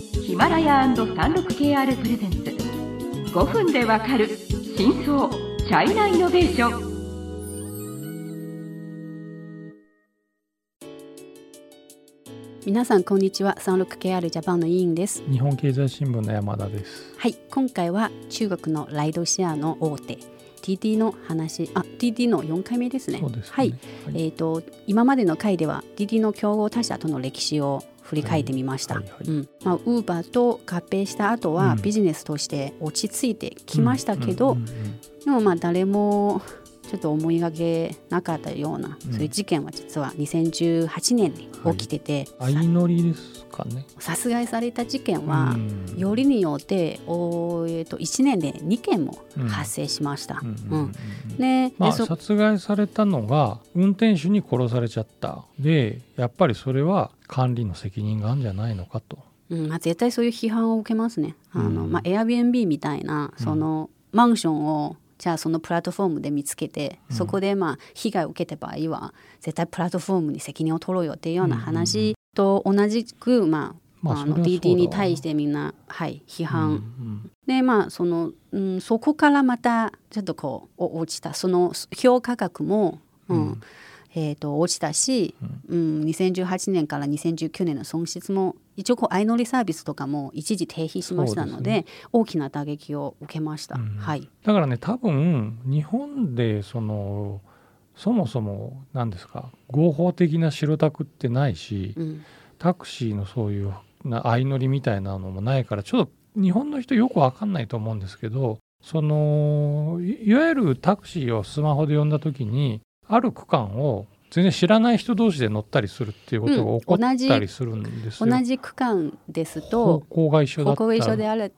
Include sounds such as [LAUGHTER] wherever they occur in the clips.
ヒマラヤ &36KR プレゼンツ。5分でわかる真相チャイナイノベーション。皆さんこんにちは。36KR ジャパンの委員です。日本経済新聞の山田です。はい。今回は中国のライドシェアの大手 TT の話あ TT の4回目ですね。はい、はい。えっ、と今までの回では TT の競合他社との歴史を振り返ってみました。はいはい。はいうん。まあ、ウーバーと合併した後はうん。ビジネスとして落ち着いてきましたけど、うんうんうん。でもまあ誰もちょっと思いがけなかったような、うん。そういう事件は実は2018年に起きてて、相乗りですかね。殺害された事件は、うん。よりによってお、えー、と1年で2件もうん発生しました。殺害されたのが運転手に殺されちゃった。でやっぱりそれは管理の責任があるんじゃないのかと。うん。まあ、絶対そういう批判を受けますね。あのうん。まあ、Airbnb みたいなそのマンションをじゃあそのプラットフォームで見つけて、うん。そこでまあ被害を受けた場合は絶対プラットフォームに責任を取ろうよっていうような話と同じく、まあまああの DT に対してみんな、はい、批うん判、でまあその、うん、そこからまたちょっとこうお落ちた。その評価額も、ううんんえー、と落ちたし、うん、2018年から2019年の損失も一応こう相乗りサービスとかも一時停止しましたのでそうです大きな打撃を受けました。うん。はい、だからね多分日本でそのそもそも何ですか合法的な白タクってないしうん。タクシーのそういうな相乗りみたいなのもないからちょっと日本の人よくわかんないと思うんですけどそのいいわゆるタクシーをスマホで呼んだ時にある区間を全然知らない人同士で乗ったりするっていうことが起こったりするんですよ。同じ区間です方と向が一緒だった。一緒であれ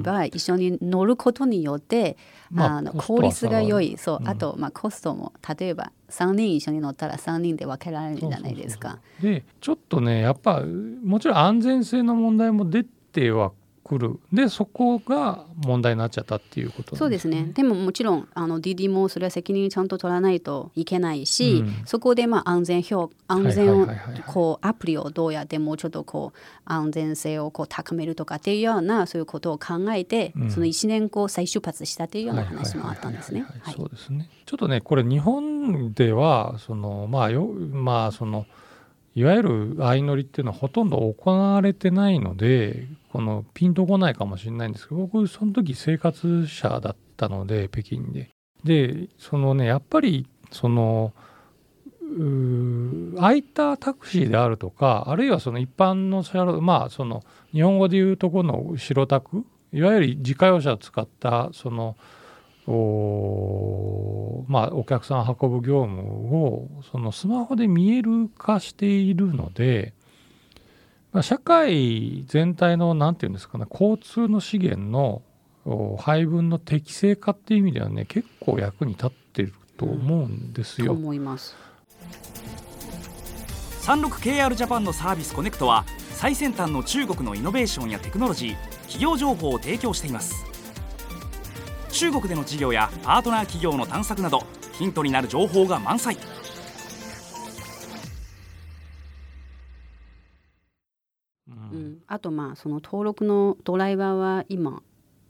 ば一緒に乗ることによって、まああの効率が良い。そう、うんあと、まあ、コストも例えば3人一緒に乗ったら3人で分けられるじゃないですか。でちょっとねやっぱもちろん安全性の問題も出てはくる。でそこが問題になっちゃったっていうことそうですね。でももちろんあの DD もそれは責任ちゃんと取らないといけないし、うん。そこでまあ安全評安全をこうアプリをどうやってもうちょっとこう安全性をこう高めるとかっていうようなそういうことを考えて、うん。その1年後再出発したというような話もあったんですね。そうですね。ちょっとねこれ日本ではそのまあよまあそのいわゆる相乗りっていうのはほとんど行われてないのでこのピンとこないかもしれないんですけど僕その時生活者だったので北京で。でそのねやっぱりその空いたタクシーであるとかあるいはその一般の車両まあその日本語で言うとこの白タクいわゆる自家用車を使ったそのおまあお客さんを運ぶ業務をそのスマホで見える化しているので、まあ、社会全体の何て言うんですかね交通の資源のお配分の適正化っていう意味ではね結構役に立ってると思うんですとよ。思います。36KR ジャパンのサービスコネクトは最先端の中国のイノベーションやテクノロジー企業情報を提供しています中国での事業やパートナー企業の探索などヒントになる情報が満載。うん。うん、あとまあその登録のドライバーは今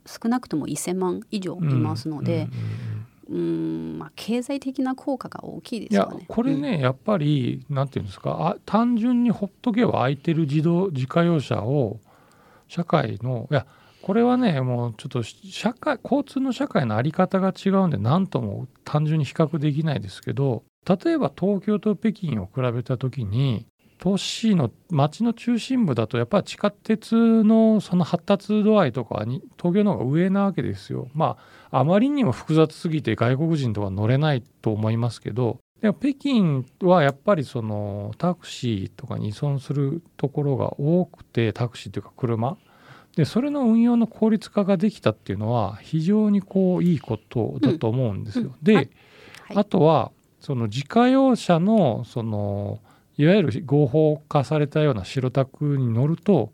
少なくとも1000万以上いますので、うんうんうんうん。まあ、経済的な効果が大きいですよね。これね、やっぱりなんていうんですかあ単純にほっとけば空いてる自動自家用車を社会のいやこれはねもうちょっと社会交通の社会の在り方が違うんで何とも単純に比較できないですけど例えば東京と北京を比べた時に都市の街の中心部だとやっぱり地下鉄のその発達度合いとかに東京の方が上なわけですよ。まああまりにも複雑すぎて外国人とか乗れないと思いますけどでも北京はやっぱりそのタクシーとかに依存するところが多くてタクシーというか車でそれの運用の効率化ができたっていうのは非常にこういいことだと思うんですよ。うんうんで、はいあとはその自家用車のそのいわゆる合法化されたような白タクに乗ると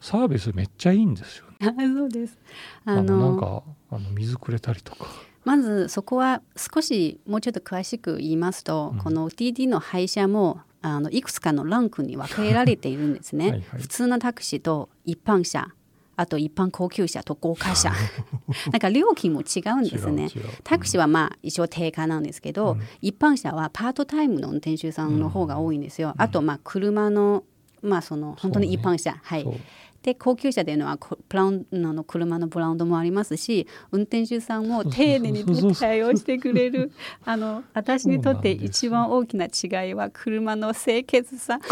サービスめっちゃいいんですよね。あ [LAUGHS] そうです。ああのなんのかあの水くれたりとか。まずそこは少しもうちょっと詳しく言いますと、うんこの TD の配車もあのいくつかのランクに分けられているんですね。[LAUGHS] はいはい普通のタクシーと一般車あと一般高級車と豪華車なんか料金も違うんですね。タクシーはまあ一応定価なんですけど、一般車はパートタイムの運転手さんの方が多いんですよ、あとまあ車のまあその本当に一般車、はい。で高級車というのはこブラウンあの車のブランドもありますし運転手さんも丁寧に対応してくれる [LAUGHS] あの私にとって一番大きな違いは車の清潔さ [LAUGHS]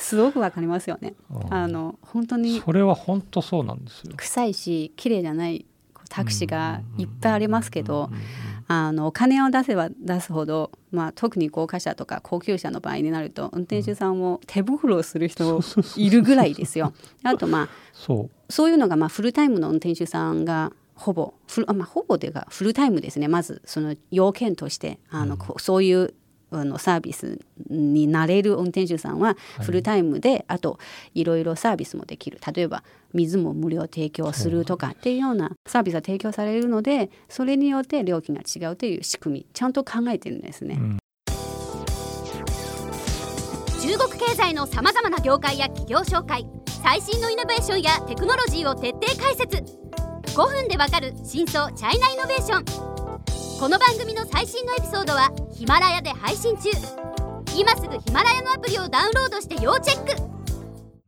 すごくわかりますよね。あの本当にそれは本当そうなんですよ。臭いし綺麗じゃないタクシーがいっぱいありますけどあのお金を出せば出すほど、まあ、特に豪華車とか高級車の場合になると運転手さんも手袋をする人いるぐらいですよ。あとまあそう。そういうのがまあフルタイムの運転手さんがほぼフルあ、まあ、ほぼというかフルタイムですね。まずその要件としてあの、こうそういうあのサービスになれる運転手さんはフルタイムで、あといろいろサービスもできる。例えば水も無料提供するとかっていうようなサービスが提供されるのでそれによって料金が違うという仕組みちゃんと考えてるんですね。うん。中国経済のさまざまな業界や企業紹介最新のイノベーションやテクノロジーを徹底解説。5分でわかる真相チャイナイノベーションこの番組の最新のエピソードはヒマラヤで配信中。今すぐヒマラヤのアプリをダウンロードして要チェック。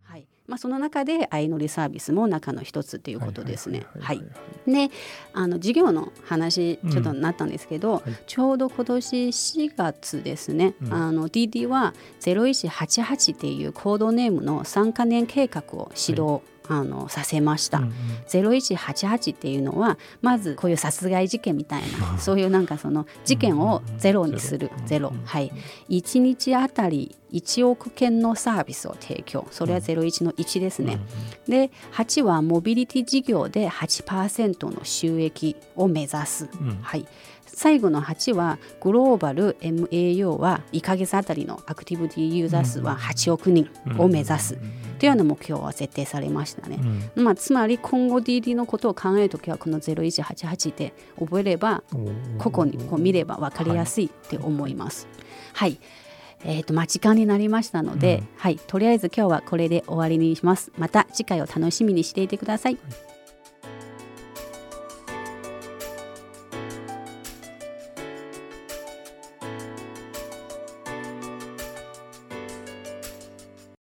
はい。まあ、その中で相乗りサービスも中の一つということですね。ははいであの事業の話ちょっとなったんですけど、はい。ちょうど今年4月ですね、うん。あの DD は0188っていうコードネームの3カ年計画を指導、あのさせました。うんうん。0188っていうのはまずこういう殺害事件みたいなそういうなんかその事件をゼロにする。うんゼロはい。1日あたり1億件のサービスを提供。それは01の1ですね、で8はモビリティ事業で8%の収益を目指す、うん。はい最後の8はグローバル MAO は1ヶ月あたりのアクティビティユーザー数は8億人を目指す。というような目標は設定されましたね。うん。まあ、つまり今後 DD のことを考えるときはこの0188で覚えればここにこう見れば分かりやすいって思います。はい、えー、とまあ時間になりましたので、うん。はい、とりあえず今日はこれで終わりにします。また次回を楽しみにしていてください。